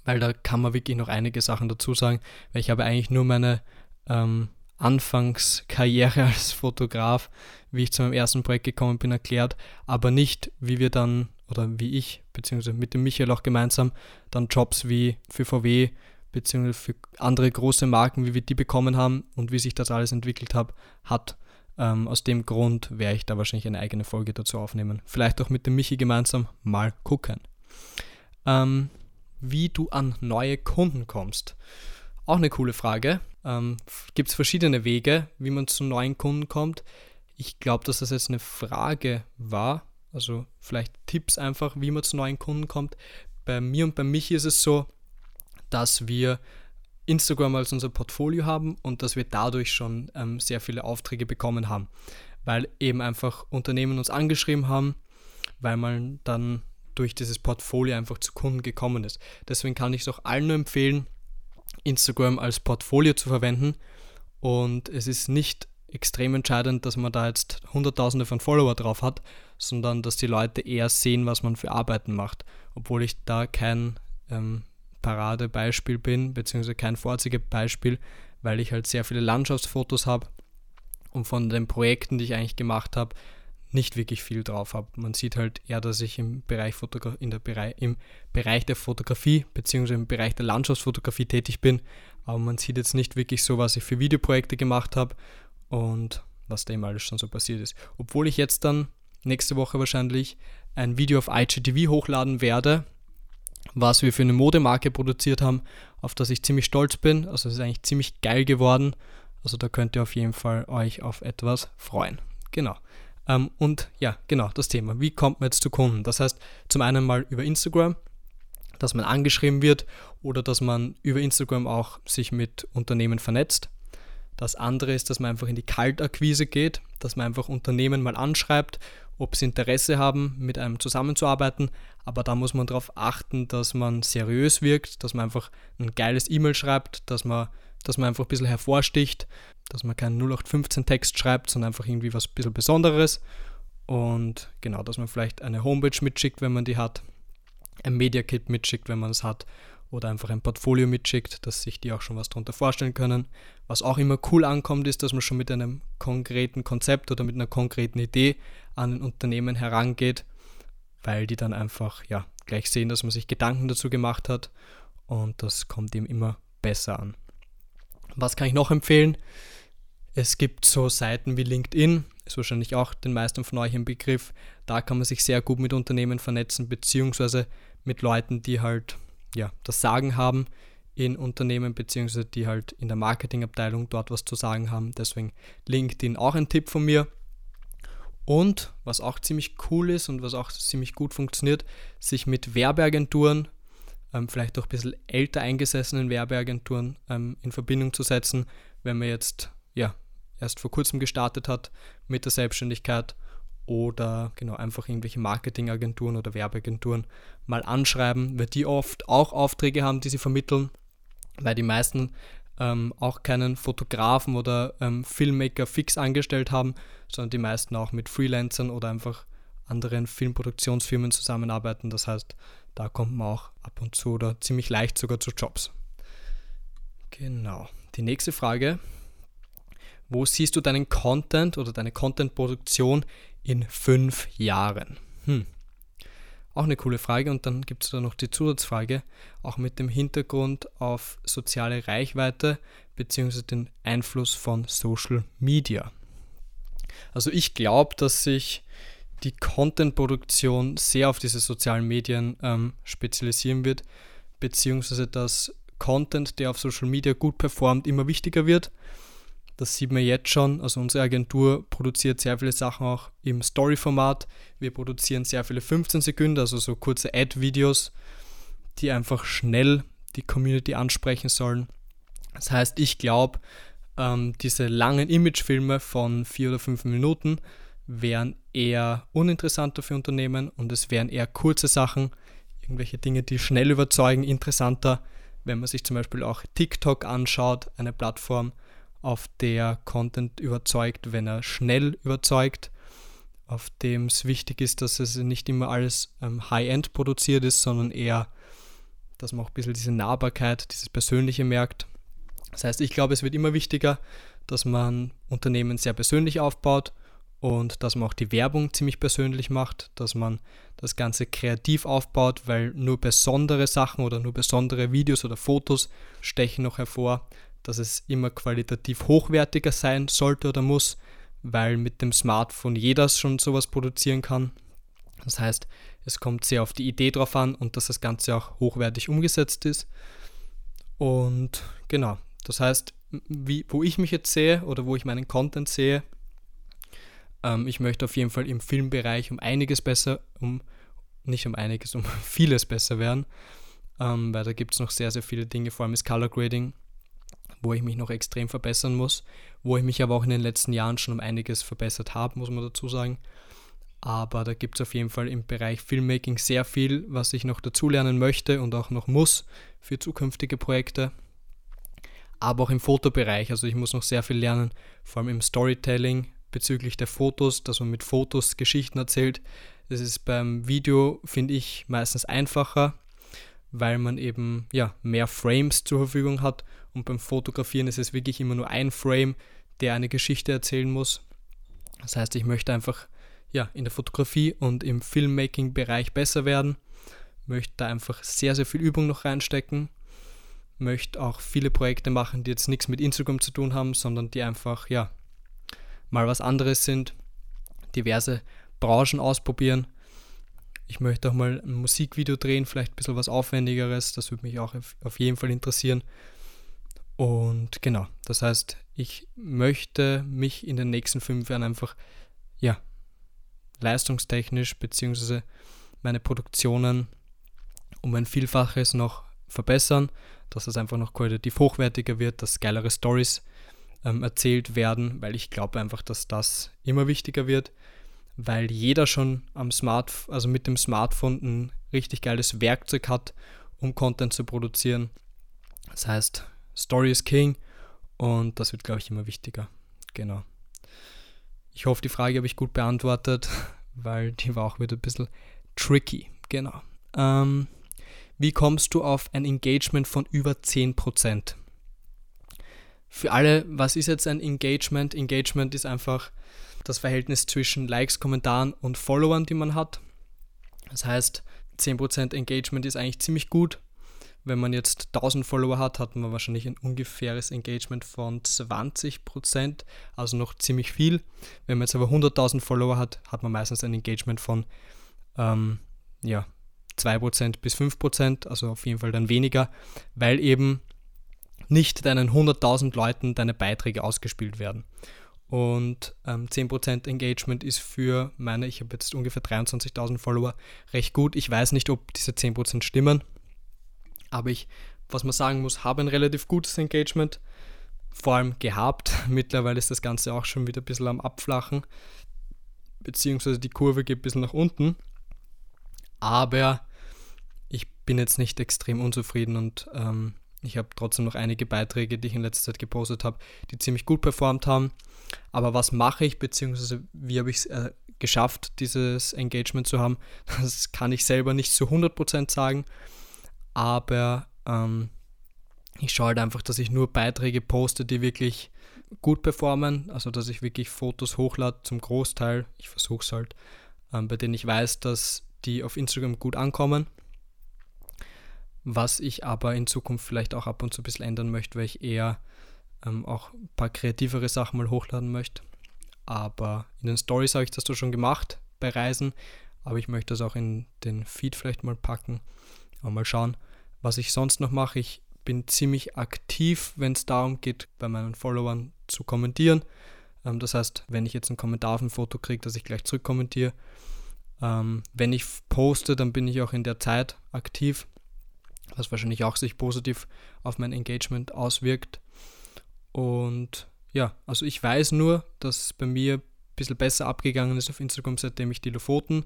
Speaker 1: weil da kann man wirklich noch einige Sachen dazu sagen, weil ich habe eigentlich nur meine ähm, Anfangskarriere [LAUGHS] als Fotograf, wie ich zu meinem ersten Projekt gekommen bin, erklärt, aber nicht, wie wir dann, oder wie ich, beziehungsweise mit dem Michael auch gemeinsam, dann Jobs wie für VW, beziehungsweise für andere große Marken, wie wir die bekommen haben und wie sich das alles entwickelt hab, hat. Ähm, aus dem Grund werde ich da wahrscheinlich eine eigene Folge dazu aufnehmen. Vielleicht auch mit dem Michi gemeinsam mal gucken. Ähm, wie du an neue Kunden kommst. Auch eine coole Frage. Ähm, Gibt es verschiedene Wege, wie man zu neuen Kunden kommt. Ich glaube, dass das jetzt eine Frage war. Also vielleicht Tipps einfach, wie man zu neuen Kunden kommt. Bei mir und bei Michi ist es so, dass wir Instagram als unser Portfolio haben und dass wir dadurch schon ähm, sehr viele Aufträge bekommen haben. Weil eben einfach Unternehmen uns angeschrieben haben, weil man dann durch dieses Portfolio einfach zu Kunden gekommen ist. Deswegen kann ich es auch allen nur empfehlen, Instagram als Portfolio zu verwenden. Und es ist nicht extrem entscheidend, dass man da jetzt Hunderttausende von Follower drauf hat, sondern dass die Leute eher sehen, was man für Arbeiten macht. Obwohl ich da kein ähm, Paradebeispiel bin, beziehungsweise kein Vorzeigebeispiel, weil ich halt sehr viele Landschaftsfotos habe und von den Projekten, die ich eigentlich gemacht habe, nicht wirklich viel drauf habe. Man sieht halt eher, dass ich im Bereich, Fotogra in der Bereich, im Bereich der Fotografie bzw. im Bereich der Landschaftsfotografie tätig bin, aber man sieht jetzt nicht wirklich so, was ich für Videoprojekte gemacht habe und was da eben alles schon so passiert ist. Obwohl ich jetzt dann nächste Woche wahrscheinlich ein Video auf IGTV hochladen werde, was wir für eine Modemarke produziert haben, auf das ich ziemlich stolz bin. Also es ist eigentlich ziemlich geil geworden. Also da könnt ihr auf jeden Fall euch auf etwas freuen. Genau. Ähm, und ja, genau, das Thema. Wie kommt man jetzt zu Kunden? Das heißt, zum einen mal über Instagram, dass man angeschrieben wird oder dass man über Instagram auch sich mit Unternehmen vernetzt. Das andere ist, dass man einfach in die Kaltakquise geht, dass man einfach Unternehmen mal anschreibt, ob sie Interesse haben, mit einem zusammenzuarbeiten. Aber da muss man darauf achten, dass man seriös wirkt, dass man einfach ein geiles E-Mail schreibt, dass man, dass man einfach ein bisschen hervorsticht, dass man keinen 0815-Text schreibt, sondern einfach irgendwie was ein bisschen Besonderes. Und genau, dass man vielleicht eine Homepage mitschickt, wenn man die hat, ein Media Kit mitschickt, wenn man es hat, oder einfach ein Portfolio mitschickt, dass sich die auch schon was darunter vorstellen können. Was auch immer cool ankommt, ist, dass man schon mit einem konkreten Konzept oder mit einer konkreten Idee an ein Unternehmen herangeht, weil die dann einfach ja gleich sehen, dass man sich Gedanken dazu gemacht hat und das kommt ihm immer besser an. Was kann ich noch empfehlen? Es gibt so Seiten wie LinkedIn, ist wahrscheinlich auch den meisten von euch ein Begriff. Da kann man sich sehr gut mit Unternehmen vernetzen, beziehungsweise mit Leuten, die halt ja, das Sagen haben in Unternehmen, beziehungsweise die halt in der Marketingabteilung dort was zu sagen haben. Deswegen LinkedIn auch ein Tipp von mir. Und was auch ziemlich cool ist und was auch ziemlich gut funktioniert, sich mit Werbeagenturen, ähm, vielleicht auch ein bisschen älter eingesessenen Werbeagenturen ähm, in Verbindung zu setzen, wenn man jetzt ja erst vor kurzem gestartet hat mit der Selbstständigkeit oder genau einfach irgendwelche Marketingagenturen oder Werbeagenturen mal anschreiben, weil die oft auch Aufträge haben, die sie vermitteln, weil die meisten ähm, auch keinen Fotografen oder ähm, Filmmaker fix angestellt haben, sondern die meisten auch mit Freelancern oder einfach anderen Filmproduktionsfirmen zusammenarbeiten. Das heißt, da kommt man auch ab und zu oder ziemlich leicht sogar zu Jobs. Genau. Die nächste Frage. Wo siehst du deinen Content oder deine Contentproduktion in fünf Jahren? Hm. Auch eine coole Frage. Und dann gibt es da noch die Zusatzfrage, auch mit dem Hintergrund auf soziale Reichweite bzw. den Einfluss von Social Media. Also ich glaube, dass sich die Content-Produktion sehr auf diese sozialen Medien ähm, spezialisieren wird, beziehungsweise dass Content, der auf Social Media gut performt, immer wichtiger wird. Das sieht man jetzt schon. Also unsere Agentur produziert sehr viele Sachen auch im Story-Format. Wir produzieren sehr viele 15 Sekunden, also so kurze Ad-Videos, die einfach schnell die Community ansprechen sollen. Das heißt, ich glaube, ähm, diese langen Imagefilme von vier oder fünf Minuten wären eher uninteressanter für Unternehmen und es wären eher kurze Sachen, irgendwelche Dinge, die schnell überzeugen, interessanter, wenn man sich zum Beispiel auch TikTok anschaut, eine Plattform, auf der Content überzeugt, wenn er schnell überzeugt, auf dem es wichtig ist, dass es nicht immer alles ähm, High-End produziert ist, sondern eher, dass man auch ein bisschen diese Nahbarkeit, dieses Persönliche merkt. Das heißt, ich glaube, es wird immer wichtiger, dass man Unternehmen sehr persönlich aufbaut und dass man auch die Werbung ziemlich persönlich macht, dass man das Ganze kreativ aufbaut, weil nur besondere Sachen oder nur besondere Videos oder Fotos stechen noch hervor, dass es immer qualitativ hochwertiger sein sollte oder muss, weil mit dem Smartphone jeder schon sowas produzieren kann. Das heißt, es kommt sehr auf die Idee drauf an und dass das Ganze auch hochwertig umgesetzt ist. Und genau, das heißt, wie, wo ich mich jetzt sehe oder wo ich meinen Content sehe, ähm, ich möchte auf jeden Fall im Filmbereich um einiges besser, um nicht um einiges, um [LAUGHS] vieles besser werden, ähm, weil da gibt es noch sehr, sehr viele Dinge, vor allem das Color Grading, wo ich mich noch extrem verbessern muss, wo ich mich aber auch in den letzten Jahren schon um einiges verbessert habe, muss man dazu sagen. Aber da gibt es auf jeden Fall im Bereich Filmmaking sehr viel, was ich noch dazulernen möchte und auch noch muss für zukünftige Projekte. Aber auch im Fotobereich, also ich muss noch sehr viel lernen, vor allem im Storytelling, bezüglich der Fotos, dass man mit Fotos Geschichten erzählt. Das ist beim Video, finde ich, meistens einfacher, weil man eben ja, mehr Frames zur Verfügung hat und beim Fotografieren ist es wirklich immer nur ein Frame, der eine Geschichte erzählen muss. Das heißt, ich möchte einfach ja, in der Fotografie und im Filmmaking-Bereich besser werden, möchte da einfach sehr, sehr viel Übung noch reinstecken, möchte auch viele Projekte machen, die jetzt nichts mit Instagram zu tun haben, sondern die einfach ja, mal was anderes sind, diverse Branchen ausprobieren. Ich möchte auch mal ein Musikvideo drehen, vielleicht ein bisschen was Aufwendigeres, das würde mich auch auf jeden Fall interessieren. Und genau, das heißt, ich möchte mich in den nächsten fünf Jahren einfach, ja, leistungstechnisch beziehungsweise meine Produktionen um ein Vielfaches noch verbessern, dass es einfach noch qualitativ hochwertiger wird, dass geilere Stories ähm, erzählt werden, weil ich glaube einfach, dass das immer wichtiger wird, weil jeder schon am Smart, also mit dem Smartphone ein richtig geiles Werkzeug hat, um Content zu produzieren. Das heißt, Story is King und das wird, glaube ich, immer wichtiger. Genau. Ich hoffe, die Frage habe ich gut beantwortet, [LAUGHS] weil die war auch wieder ein bisschen tricky. Genau. Ähm, wie kommst du auf ein Engagement von über 10%? Für alle, was ist jetzt ein Engagement? Engagement ist einfach das Verhältnis zwischen Likes, Kommentaren und Followern, die man hat. Das heißt, 10% Engagement ist eigentlich ziemlich gut. Wenn man jetzt 1000 Follower hat, hat man wahrscheinlich ein ungefähres Engagement von 20%, also noch ziemlich viel. Wenn man jetzt aber 100.000 Follower hat, hat man meistens ein Engagement von ähm, ja, 2% bis 5%, also auf jeden Fall dann weniger, weil eben nicht deinen 100.000 Leuten deine Beiträge ausgespielt werden. Und ähm, 10% Engagement ist für meine, ich habe jetzt ungefähr 23.000 Follower, recht gut. Ich weiß nicht, ob diese 10% stimmen, aber ich, was man sagen muss, habe ein relativ gutes Engagement. vor allem gehabt. [LAUGHS] Mittlerweile ist das Ganze auch schon wieder ein bisschen am Abflachen, beziehungsweise die Kurve geht ein bisschen nach unten. Aber ich bin jetzt nicht extrem unzufrieden und ähm, ich habe trotzdem noch einige Beiträge, die ich in letzter Zeit gepostet habe, die ziemlich gut performt haben. Aber was mache ich, beziehungsweise wie habe ich es äh, geschafft, dieses Engagement zu haben, [LAUGHS] das kann ich selber nicht zu 100% sagen. Aber ähm, ich schaue halt einfach, dass ich nur Beiträge poste, die wirklich gut performen. Also dass ich wirklich Fotos hochlade zum Großteil. Ich versuche es halt, ähm, bei denen ich weiß, dass die auf Instagram gut ankommen was ich aber in Zukunft vielleicht auch ab und zu ein bisschen ändern möchte, weil ich eher ähm, auch ein paar kreativere Sachen mal hochladen möchte. Aber in den Stories habe ich das doch schon gemacht bei Reisen, aber ich möchte das auch in den Feed vielleicht mal packen. Aber mal schauen, was ich sonst noch mache. Ich bin ziemlich aktiv, wenn es darum geht, bei meinen Followern zu kommentieren. Ähm, das heißt, wenn ich jetzt einen Kommentar auf ein Foto kriege, dass ich gleich zurückkommentiere. Ähm, wenn ich poste, dann bin ich auch in der Zeit aktiv was wahrscheinlich auch sich positiv auf mein Engagement auswirkt. Und ja, also ich weiß nur, dass bei mir ein bisschen besser abgegangen ist auf Instagram, seitdem ich die Lofoten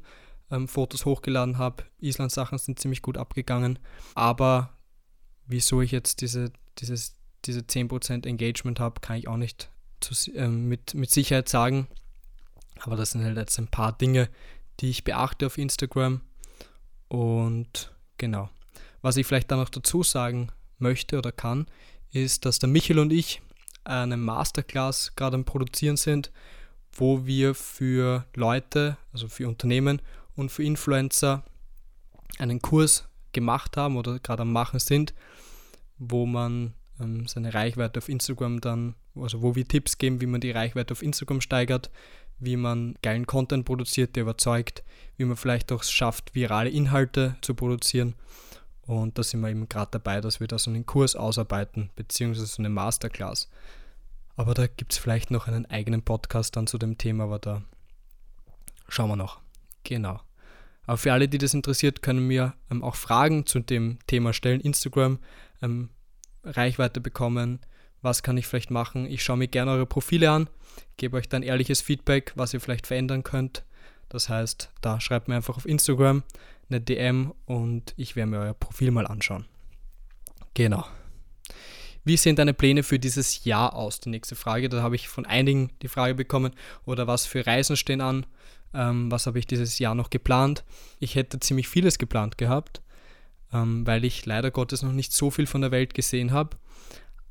Speaker 1: ähm, Fotos hochgeladen habe. Island-Sachen sind ziemlich gut abgegangen. Aber wieso ich jetzt diese, dieses, diese 10% Engagement habe, kann ich auch nicht zu, äh, mit, mit Sicherheit sagen. Aber das sind halt jetzt ein paar Dinge, die ich beachte auf Instagram. Und genau. Was ich vielleicht da noch dazu sagen möchte oder kann, ist, dass der Michael und ich eine Masterclass gerade am Produzieren sind, wo wir für Leute, also für Unternehmen und für Influencer einen Kurs gemacht haben oder gerade am Machen sind, wo man ähm, seine Reichweite auf Instagram dann, also wo wir Tipps geben, wie man die Reichweite auf Instagram steigert, wie man geilen Content produziert, der überzeugt, wie man vielleicht auch schafft, virale Inhalte zu produzieren und da sind wir eben gerade dabei, dass wir da so einen Kurs ausarbeiten, beziehungsweise so eine Masterclass. Aber da gibt es vielleicht noch einen eigenen Podcast dann zu dem Thema, aber da schauen wir noch. Genau. Aber für alle, die das interessiert, können mir ähm, auch Fragen zu dem Thema stellen. Instagram, ähm, Reichweite bekommen, was kann ich vielleicht machen. Ich schaue mir gerne eure Profile an, gebe euch dann ehrliches Feedback, was ihr vielleicht verändern könnt. Das heißt, da schreibt mir einfach auf Instagram eine DM und ich werde mir euer Profil mal anschauen. Genau. Wie sehen deine Pläne für dieses Jahr aus? Die nächste Frage. Da habe ich von einigen die Frage bekommen. Oder was für Reisen stehen an? Ähm, was habe ich dieses Jahr noch geplant? Ich hätte ziemlich vieles geplant gehabt, ähm, weil ich leider Gottes noch nicht so viel von der Welt gesehen habe.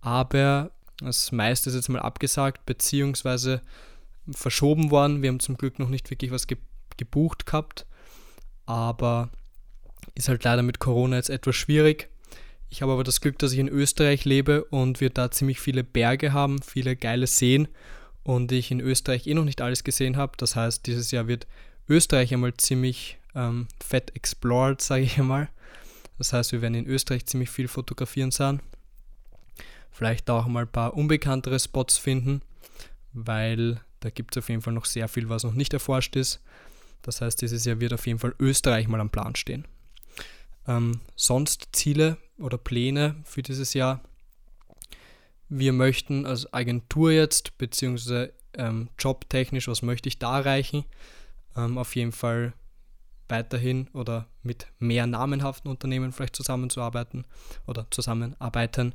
Speaker 1: Aber das meiste ist jetzt mal abgesagt, beziehungsweise verschoben worden. Wir haben zum Glück noch nicht wirklich was ge gebucht gehabt aber ist halt leider mit Corona jetzt etwas schwierig. Ich habe aber das Glück, dass ich in Österreich lebe und wir da ziemlich viele Berge haben, viele geile Seen und ich in Österreich eh noch nicht alles gesehen habe. Das heißt, dieses Jahr wird Österreich einmal ziemlich ähm, fett explored, sage ich einmal. Das heißt, wir werden in Österreich ziemlich viel fotografieren sein. Vielleicht auch mal ein paar unbekanntere Spots finden, weil da gibt es auf jeden Fall noch sehr viel, was noch nicht erforscht ist. Das heißt, dieses Jahr wird auf jeden Fall Österreich mal am Plan stehen. Ähm, sonst Ziele oder Pläne für dieses Jahr. Wir möchten als Agentur jetzt, beziehungsweise ähm, jobtechnisch, was möchte ich da erreichen? Ähm, auf jeden Fall weiterhin oder mit mehr namenhaften Unternehmen vielleicht zusammenzuarbeiten oder zusammenarbeiten.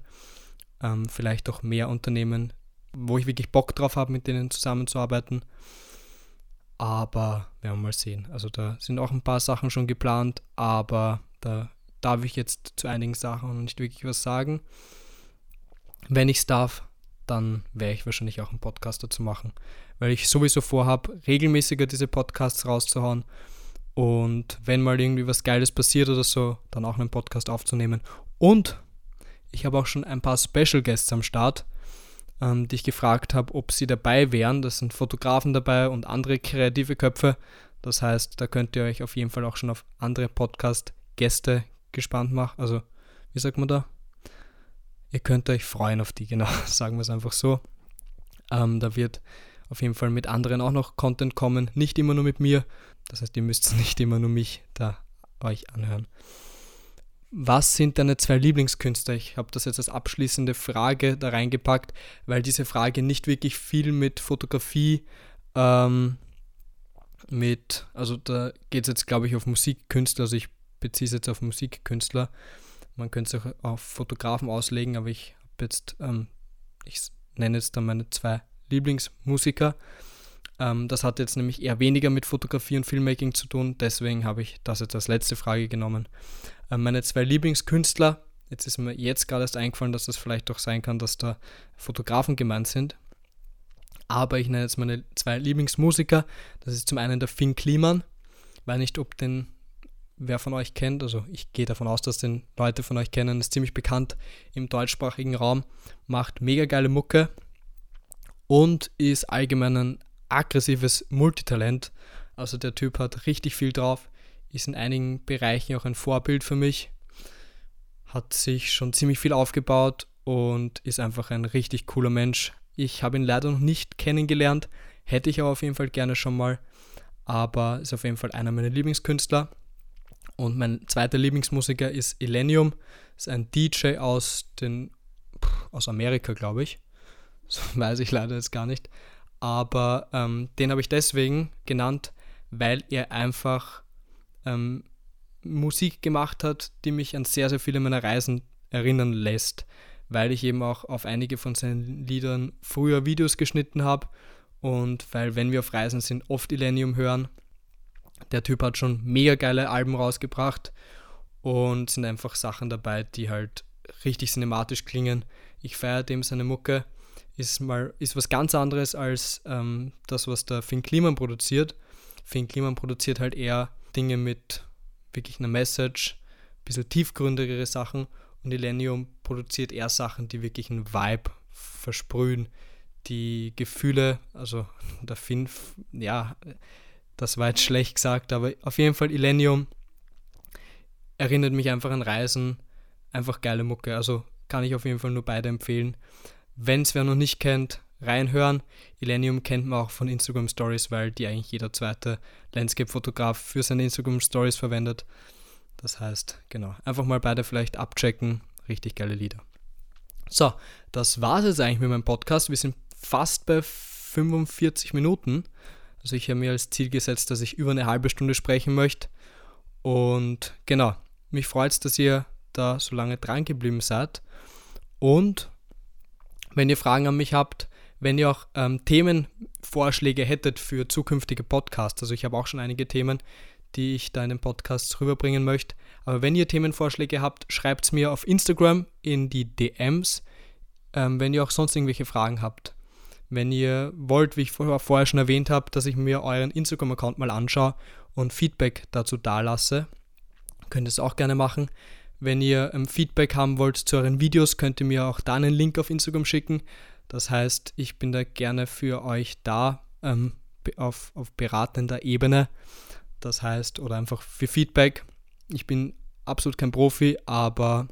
Speaker 1: Ähm, vielleicht auch mehr Unternehmen, wo ich wirklich Bock drauf habe, mit denen zusammenzuarbeiten. Aber werden wir mal sehen. Also da sind auch ein paar Sachen schon geplant, aber da darf ich jetzt zu einigen Sachen nicht wirklich was sagen. Wenn ich es darf, dann werde ich wahrscheinlich auch einen Podcast dazu machen, weil ich sowieso vorhabe, regelmäßiger diese Podcasts rauszuhauen. Und wenn mal irgendwie was Geiles passiert oder so, dann auch einen Podcast aufzunehmen. Und ich habe auch schon ein paar Special Guests am Start ähm, die ich gefragt habe, ob sie dabei wären. Das sind Fotografen dabei und andere kreative Köpfe. Das heißt, da könnt ihr euch auf jeden Fall auch schon auf andere Podcast-Gäste gespannt machen. Also, wie sagt man da? Ihr könnt euch freuen auf die, [LAUGHS] genau, sagen wir es einfach so. Ähm, da wird auf jeden Fall mit anderen auch noch Content kommen, nicht immer nur mit mir. Das heißt, ihr müsst [LAUGHS] nicht immer nur mich da euch anhören. Was sind deine zwei Lieblingskünstler? Ich habe das jetzt als abschließende Frage da reingepackt, weil diese Frage nicht wirklich viel mit Fotografie, ähm, mit, also da geht es jetzt, glaube ich, auf Musikkünstler, also ich beziehe es jetzt auf Musikkünstler. Man könnte es auch auf Fotografen auslegen, aber ich habe jetzt, ähm, ich nenne jetzt dann meine zwei Lieblingsmusiker. Ähm, das hat jetzt nämlich eher weniger mit Fotografie und Filmmaking zu tun, deswegen habe ich das jetzt als letzte Frage genommen. Ähm, meine zwei Lieblingskünstler, jetzt ist mir jetzt gerade erst eingefallen, dass das vielleicht doch sein kann, dass da Fotografen gemeint sind. Aber ich nenne jetzt meine zwei Lieblingsmusiker. Das ist zum einen der Finn Kliman. Weiß nicht, ob den wer von euch kennt, also ich gehe davon aus, dass den Leute von euch kennen, ist ziemlich bekannt im deutschsprachigen Raum, macht mega geile Mucke und ist allgemein ein aggressives Multitalent. Also der Typ hat richtig viel drauf, ist in einigen Bereichen auch ein Vorbild für mich, hat sich schon ziemlich viel aufgebaut und ist einfach ein richtig cooler Mensch. Ich habe ihn leider noch nicht kennengelernt, hätte ich aber auf jeden Fall gerne schon mal, aber ist auf jeden Fall einer meiner Lieblingskünstler. Und mein zweiter Lieblingsmusiker ist Illenium, ist ein DJ aus den aus Amerika, glaube ich. [LAUGHS] Das weiß ich leider jetzt gar nicht aber ähm, den habe ich deswegen genannt, weil er einfach ähm, Musik gemacht hat, die mich an sehr, sehr viele meiner Reisen erinnern lässt, weil ich eben auch auf einige von seinen Liedern früher Videos geschnitten habe und weil, wenn wir auf Reisen sind, oft Illenium hören. Der Typ hat schon mega geile Alben rausgebracht und sind einfach Sachen dabei, die halt richtig cinematisch klingen. Ich feiere dem seine Mucke ist mal ist was ganz anderes als ähm, das, was der Finn Kliman produziert. Finn Kliman produziert halt eher Dinge mit wirklich einer Message, ein bisschen tiefgründigere Sachen und Illenium produziert eher Sachen, die wirklich einen Vibe versprühen, die Gefühle, also [LAUGHS] der Finn, ja, das war jetzt schlecht gesagt, aber auf jeden Fall Illenium erinnert mich einfach an Reisen, einfach geile Mucke, also kann ich auf jeden Fall nur beide empfehlen. Wenn es wer noch nicht kennt, reinhören. Illenium kennt man auch von Instagram Stories, weil die eigentlich jeder zweite Landscape-Fotograf für seine Instagram Stories verwendet. Das heißt, genau, einfach mal beide vielleicht abchecken. Richtig geile Lieder. So, das war es jetzt eigentlich mit meinem Podcast. Wir sind fast bei 45 Minuten. Also ich habe mir als Ziel gesetzt, dass ich über eine halbe Stunde sprechen möchte. Und genau, mich freut es, dass ihr da so lange dran geblieben seid. Und wenn ihr Fragen an mich habt, wenn ihr auch ähm, Themenvorschläge hättet für zukünftige Podcasts. Also ich habe auch schon einige Themen, die ich da in den Podcasts rüberbringen möchte. Aber wenn ihr Themenvorschläge habt, schreibt es mir auf Instagram in die DMs, ähm, wenn ihr auch sonst irgendwelche Fragen habt. Wenn ihr wollt, wie ich vorher schon erwähnt habe, dass ich mir euren Instagram-Account mal anschaue und Feedback dazu dalasse, könnt ihr es auch gerne machen. Wenn ihr ähm, Feedback haben wollt zu euren Videos, könnt ihr mir auch da einen Link auf Instagram schicken. Das heißt, ich bin da gerne für euch da ähm, auf, auf beratender Ebene. Das heißt, oder einfach für Feedback. Ich bin absolut kein Profi, aber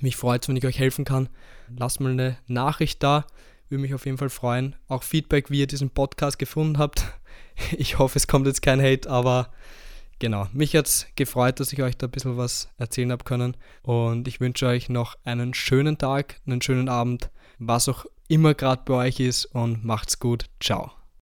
Speaker 1: mich freut es, wenn ich euch helfen kann. Lasst mal eine Nachricht da. Würde mich auf jeden Fall freuen. Auch Feedback, wie ihr diesen Podcast gefunden habt. [LAUGHS] Ich hoffe, es kommt jetzt kein Hate, aber genau, mich hat es gefreut, dass ich euch da ein bisschen was erzählen habe können. Und ich wünsche euch noch einen schönen Tag, einen schönen Abend, was auch immer gerade bei euch ist und macht's gut. Ciao.